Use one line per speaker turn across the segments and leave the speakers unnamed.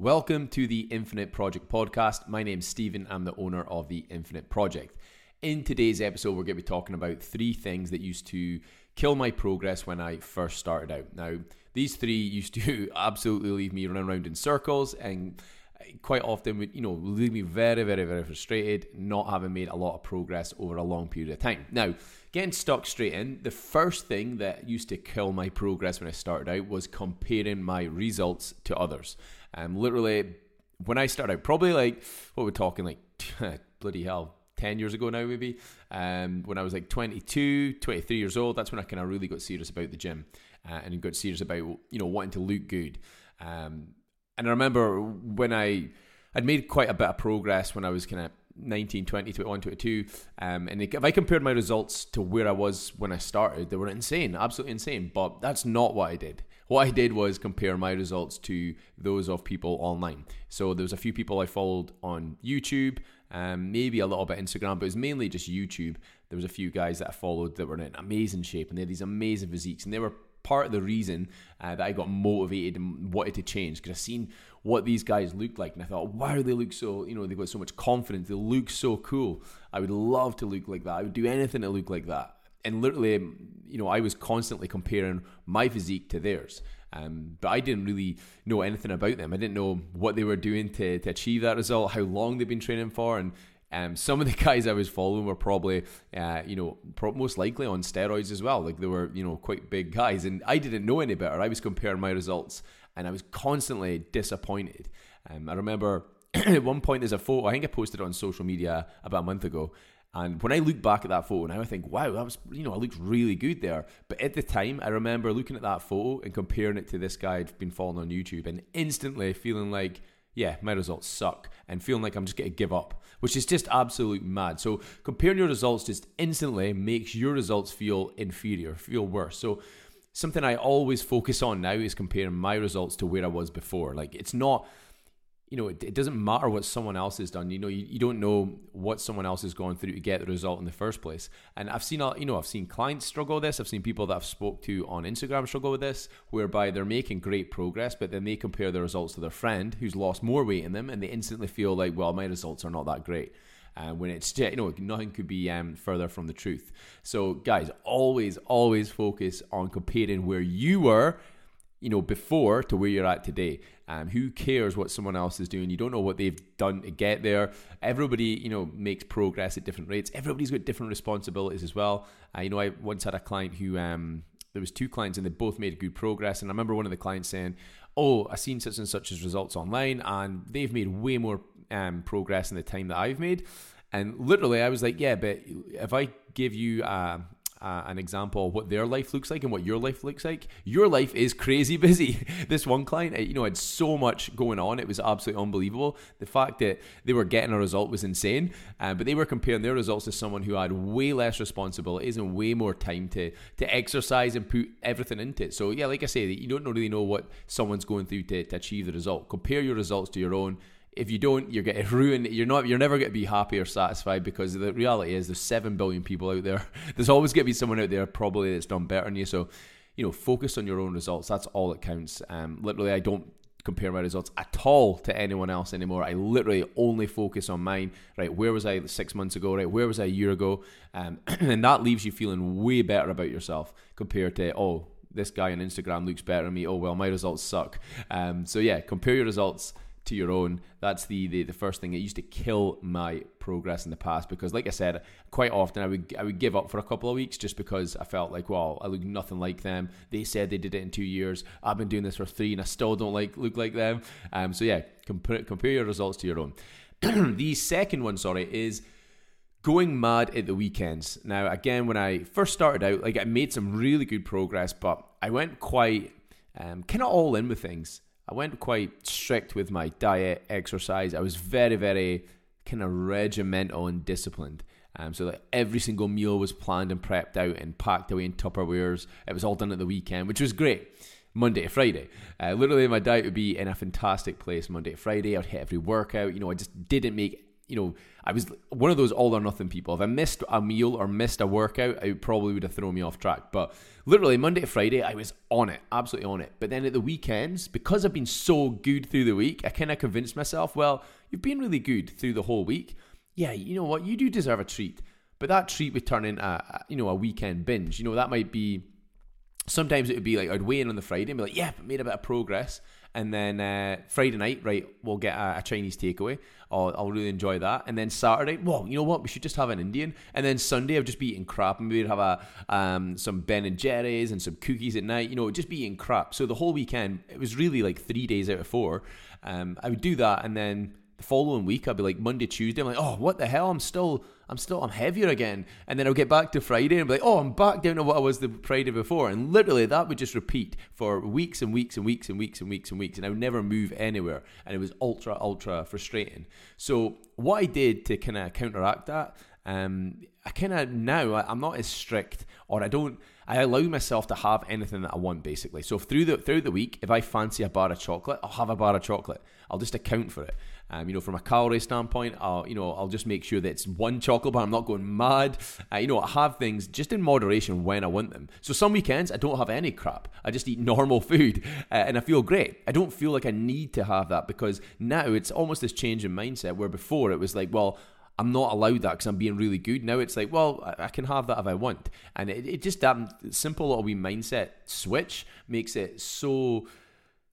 Welcome to the Infinite Project podcast. My name's Stephen. I'm the owner of the Infinite Project. In today's episode, we're going to be talking about three things that used to kill my progress when I first started out. Now, these three used to absolutely leave me running around in circles and quite often would you know leave me very very very frustrated not having made a lot of progress over a long period of time. Now getting stuck straight in the first thing that used to kill my progress when i started out was comparing my results to others. Um literally when i started out probably like what we're talking like bloody hell 10 years ago now maybe? Um, when i was like 22 23 years old that's when i kind of really got serious about the gym uh, and got serious about you know wanting to look good. Um, and I remember when I I'd made quite a bit of progress when I was kind of 19, 20, 21, 22. Um, and if I compared my results to where I was when I started, they were insane, absolutely insane. But that's not what I did. What I did was compare my results to those of people online. So there was a few people I followed on YouTube, um, maybe a little bit Instagram, but it was mainly just YouTube. There was a few guys that I followed that were in amazing shape and they had these amazing physiques and they were part of the reason uh, that I got motivated and wanted to change because I seen what these guys look like and I thought, wow, they look so, you know, they've got so much confidence. They look so cool. I would love to look like that. I would do anything to look like that. And literally, you know, I was constantly comparing my physique to theirs. Um, but I didn't really know anything about them. I didn't know what they were doing to, to achieve that result, how long they've been training for, and um, some of the guys I was following were probably, uh, you know, pro- most likely on steroids as well. Like they were, you know, quite big guys, and I didn't know any better. I was comparing my results, and I was constantly disappointed. Um, I remember at one point there's a photo. I think I posted on social media about a month ago. And when I look back at that photo now, I think, wow, that was, you know, I looked really good there. But at the time, I remember looking at that photo and comparing it to this guy I'd been following on YouTube and instantly feeling like, yeah, my results suck and feeling like I'm just going to give up, which is just absolute mad. So comparing your results just instantly makes your results feel inferior, feel worse. So something I always focus on now is comparing my results to where I was before. Like it's not you know, it, it, doesn't matter what someone else has done. You know, you, you don't know what someone else has gone through to get the result in the first place. And I've seen, you know, I've seen clients struggle with this. I've seen people that I've spoke to on Instagram struggle with this, whereby they're making great progress, but then they compare their results to their friend who's lost more weight in them, and they instantly feel like, well, my results are not that great. Uh, when it's you know nothing could be um, further from the truth. So guys, always always focus on comparing where you were you know, before to where you're at today. Um, who cares what someone else is doing? You don't know what they've done to get there. Everybody, you know, makes progress at different rates. Everybody's got different responsibilities as well. Uh, you know, I once had a client who, um, there was two clients and they both made good progress. And I remember one of the clients saying, "Oh, I've seen such and such as results online, and they've made way more um, progress in the time that I've made." And literally, I was like, "Yeah, but if I give you uh, uh, an example of what their life looks like and what your life looks like. Your life is crazy busy. this one client, you know, had so much going on. It was absolutely unbelievable. The fact that they were getting a result was insane, uh, but they were comparing their results to someone who had way less responsibilities and way more time to to exercise and put everything into it. So yeah, like I say, you don't really know what someone's going through to, to achieve the result. Compare your results to your own if you don't, you're getting ruined. You're not. You're never going to be happy or satisfied because the reality is there's seven billion people out there. There's always going to be someone out there probably that's done better than you. So, you know, focus on your own results. That's all that counts. Um, literally, I don't compare my results at all to anyone else anymore. I literally only focus on mine. Right, where was I six months ago? Right, where was I a year ago? Um, and that leaves you feeling way better about yourself compared to oh, this guy on Instagram looks better than me. Oh well, my results suck. Um, so yeah, compare your results to your own. That's the, the the first thing. It used to kill my progress in the past because, like I said, quite often I would I would give up for a couple of weeks just because I felt like, well, I look nothing like them. They said they did it in two years. I've been doing this for three, and I still don't like look like them. Um, so yeah, compare compare your results to your own. the second one, sorry, is going mad at the weekends. Now, again, when I first started out, like I made some really good progress, but I went quite um, kind of all in with things. I went quite strict with my diet, exercise. I was very, very kind of regimental and disciplined. Um, so that every single meal was planned and prepped out and packed away in Tupperwares. It was all done at the weekend, which was great. Monday to Friday. Uh, literally, my diet would be in a fantastic place Monday to Friday. I'd hit every workout. You know, I just didn't make you know, I was one of those all or nothing people. If I missed a meal or missed a workout, it probably would have thrown me off track. But literally Monday to Friday, I was on it, absolutely on it. But then at the weekends, because I've been so good through the week, I kind of convinced myself, well, you've been really good through the whole week. Yeah, you know what? You do deserve a treat. But that treat would turn into, a, you know, a weekend binge. You know, that might be. Sometimes it would be like I'd weigh in on the Friday and be like, yeah, but made a bit of progress and then uh, Friday night, right, we'll get a, a Chinese takeaway. I'll, I'll really enjoy that. And then Saturday, well, you know what? We should just have an Indian. And then Sunday, I've just be eating crap. And we'd have a um, some Ben and Jerry's and some cookies at night. You know, just be eating crap. So the whole weekend, it was really like three days out of four. Um, I would do that, and then the following week, I'd be like Monday, Tuesday. I'm like, oh, what the hell? I'm still I'm still I'm heavier again. And then I'll get back to Friday and be like, oh, I'm back down to what I was the Friday before. And literally that would just repeat for weeks and weeks and weeks and weeks and weeks and weeks. And I would never move anywhere. And it was ultra, ultra frustrating. So what I did to kind of counteract that, um, I kind of now I'm not as strict or I don't I allow myself to have anything that I want basically. So through the throughout the week, if I fancy a bar of chocolate, I'll have a bar of chocolate. I'll just account for it. Um, you know, from a calorie standpoint, I'll you know I'll just make sure that it's one chocolate bar. I'm not going mad. Uh, you know, I have things just in moderation when I want them. So some weekends I don't have any crap. I just eat normal food, uh, and I feel great. I don't feel like I need to have that because now it's almost this change in mindset where before it was like, well. I'm not allowed that because I'm being really good. Now it's like, well, I can have that if I want. And it, it just that simple little wee mindset switch makes it so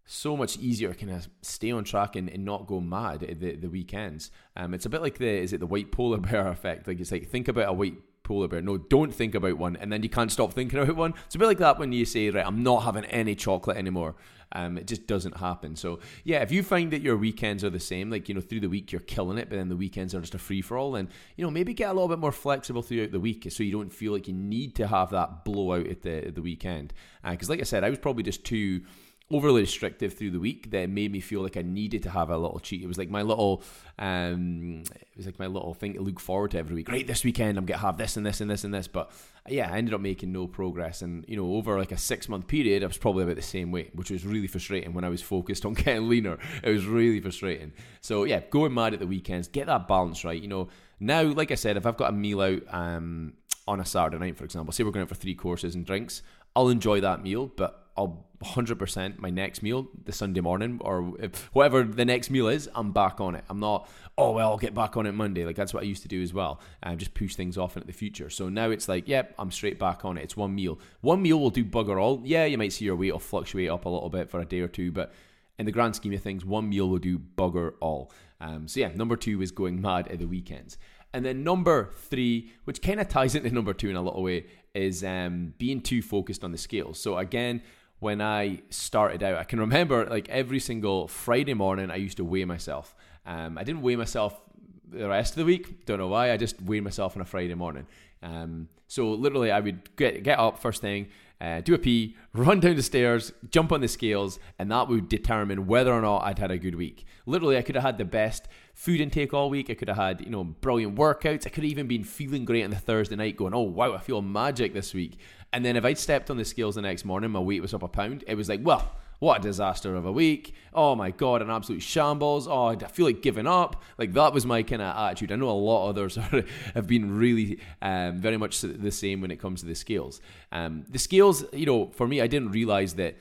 so much easier kind of stay on track and, and not go mad at the, the weekends. Um, it's a bit like the is it the white polar bear effect? Like it's like think about a white polar bear. No, don't think about one, and then you can't stop thinking about one. It's a bit like that when you say, right, I'm not having any chocolate anymore. Um, it just doesn't happen. So yeah, if you find that your weekends are the same, like you know through the week you're killing it, but then the weekends are just a free for all, then you know maybe get a little bit more flexible throughout the week, so you don't feel like you need to have that blowout at the at the weekend. Because uh, like I said, I was probably just too overly restrictive through the week that made me feel like I needed to have a little cheat. It was like my little, um, it was like my little thing to look forward to every week. Right, this weekend I'm gonna have this and this and this and this. But yeah, I ended up making no progress, and you know, over like a six month period, I was probably about the same weight, which was really frustrating when I was focused on getting leaner. It was really frustrating. So yeah, going mad at the weekends, get that balance right. You know, now, like I said, if I've got a meal out, um, on a Saturday night, for example, say we're going out for three courses and drinks, I'll enjoy that meal, but I'll 100% my next meal the Sunday morning or if, whatever the next meal is, I'm back on it. I'm not, oh, well, I'll get back on it Monday. Like that's what I used to do as well. And just push things off into the future. So now it's like, yep, I'm straight back on it. It's one meal. One meal will do bugger all. Yeah, you might see your weight will fluctuate up a little bit for a day or two, but in the grand scheme of things, one meal will do bugger all. Um, so yeah, number two is going mad at the weekends. And then number three, which kind of ties into number two in a little way, is um, being too focused on the scales. So again, when I started out. I can remember like every single Friday morning I used to weigh myself. Um, I didn't weigh myself the rest of the week. Don't know why. I just weighed myself on a Friday morning. Um, so literally, I would get get up first thing, uh, do a pee, run down the stairs, jump on the scales, and that would determine whether or not I'd had a good week. Literally, I could have had the best food intake all week. I could have had you know brilliant workouts. I could have even been feeling great on the Thursday night, going, "Oh wow, I feel magic this week." And then if I'd stepped on the scales the next morning, my weight was up a pound. It was like, well, what a disaster of a week. Oh my God, an absolute shambles. Oh, I feel like giving up. Like that was my kind of attitude. I know a lot of others have been really um, very much the same when it comes to the scales. Um, the scales, you know, for me, I didn't realize that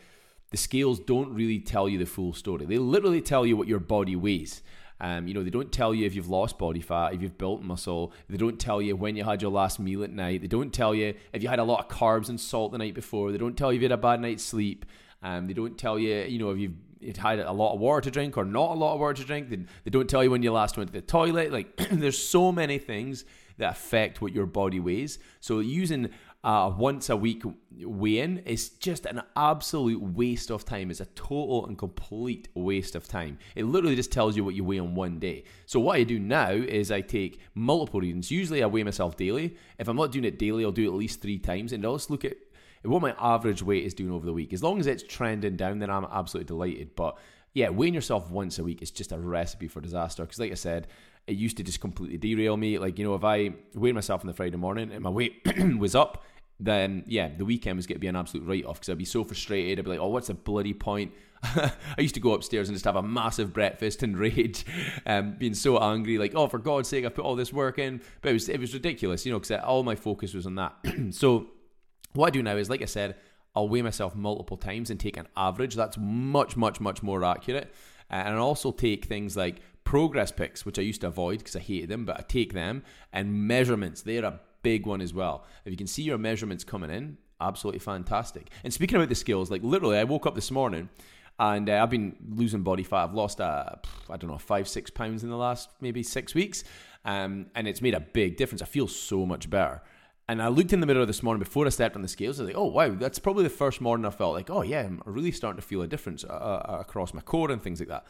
the scales don't really tell you the full story. They literally tell you what your body weighs. Um, you know, they don't tell you if you've lost body fat, if you've built muscle. They don't tell you when you had your last meal at night. They don't tell you if you had a lot of carbs and salt the night before. They don't tell you if you had a bad night's sleep. Um, they don't tell you, you know, if you've had a lot of water to drink or not a lot of water to drink. They, they don't tell you when you last went to the toilet. Like, there's so many things that affect what your body weighs. So using uh, once a week weigh in is just an absolute waste of time. It's a total and complete waste of time. It literally just tells you what you weigh on one day. So, what I do now is I take multiple readings. Usually, I weigh myself daily. If I'm not doing it daily, I'll do it at least three times and I'll just look at what my average weight is doing over the week. As long as it's trending down, then I'm absolutely delighted. But yeah, weighing yourself once a week is just a recipe for disaster. Because, like I said, it used to just completely derail me. Like, you know, if I weighed myself on the Friday morning and my weight was up, then yeah, the weekend was going to be an absolute write off because I'd be so frustrated. I'd be like, oh, what's the bloody point? I used to go upstairs and just have a massive breakfast and rage, um, being so angry, like, oh, for God's sake, I've put all this work in. But it was, it was ridiculous, you know, because all my focus was on that. so what I do now is, like I said, I'll weigh myself multiple times and take an average. That's much, much, much more accurate. And I also take things like progress pics, which I used to avoid because I hated them, but I take them, and measurements. They're a big one as well. If you can see your measurements coming in, absolutely fantastic. And speaking about the skills, like literally, I woke up this morning and uh, I've been losing body fat. I've lost, uh, I don't know, five, six pounds in the last maybe six weeks. Um, and it's made a big difference. I feel so much better. And I looked in the mirror this morning before I stepped on the scales. I was like, oh, wow, that's probably the first morning I felt like, oh, yeah, I'm really starting to feel a difference uh, uh across my core and things like that.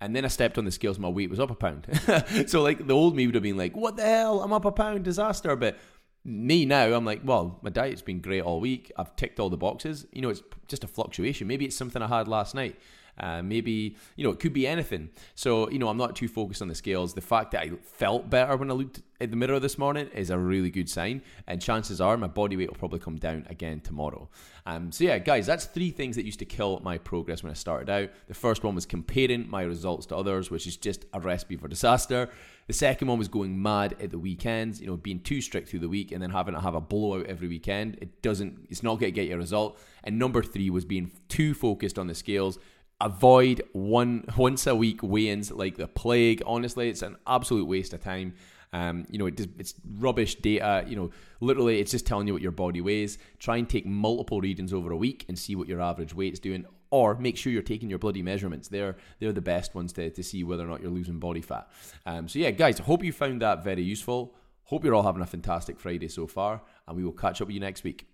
And then I stepped on the scales, my weight was up a pound. so, like, the old me would have been like, what the hell? I'm up a pound, disaster. But me now, I'm like, well, my diet's been great all week. I've ticked all the boxes. You know, it's just a fluctuation. Maybe it's something I had last night. Uh, maybe, you know, it could be anything. So, you know, I'm not too focused on the scales. The fact that I felt better when I looked at the mirror this morning is a really good sign. And chances are my body weight will probably come down again tomorrow. Um, so, yeah, guys, that's three things that used to kill my progress when I started out. The first one was comparing my results to others, which is just a recipe for disaster. The second one was going mad at the weekends, you know, being too strict through the week and then having to have a blowout every weekend. It doesn't, it's not going to get you a result. And number three was being too focused on the scales. Avoid one once a week weigh-ins like the plague. Honestly, it's an absolute waste of time. Um, you know, it, it's rubbish data. You know, literally, it's just telling you what your body weighs. Try and take multiple readings over a week and see what your average weight's doing or make sure you're taking your bloody measurements. They're they're the best ones to, to see whether or not you're losing body fat. Um, so yeah, guys, I hope you found that very useful. Hope you're all having a fantastic Friday so far, and we will catch up with you next week.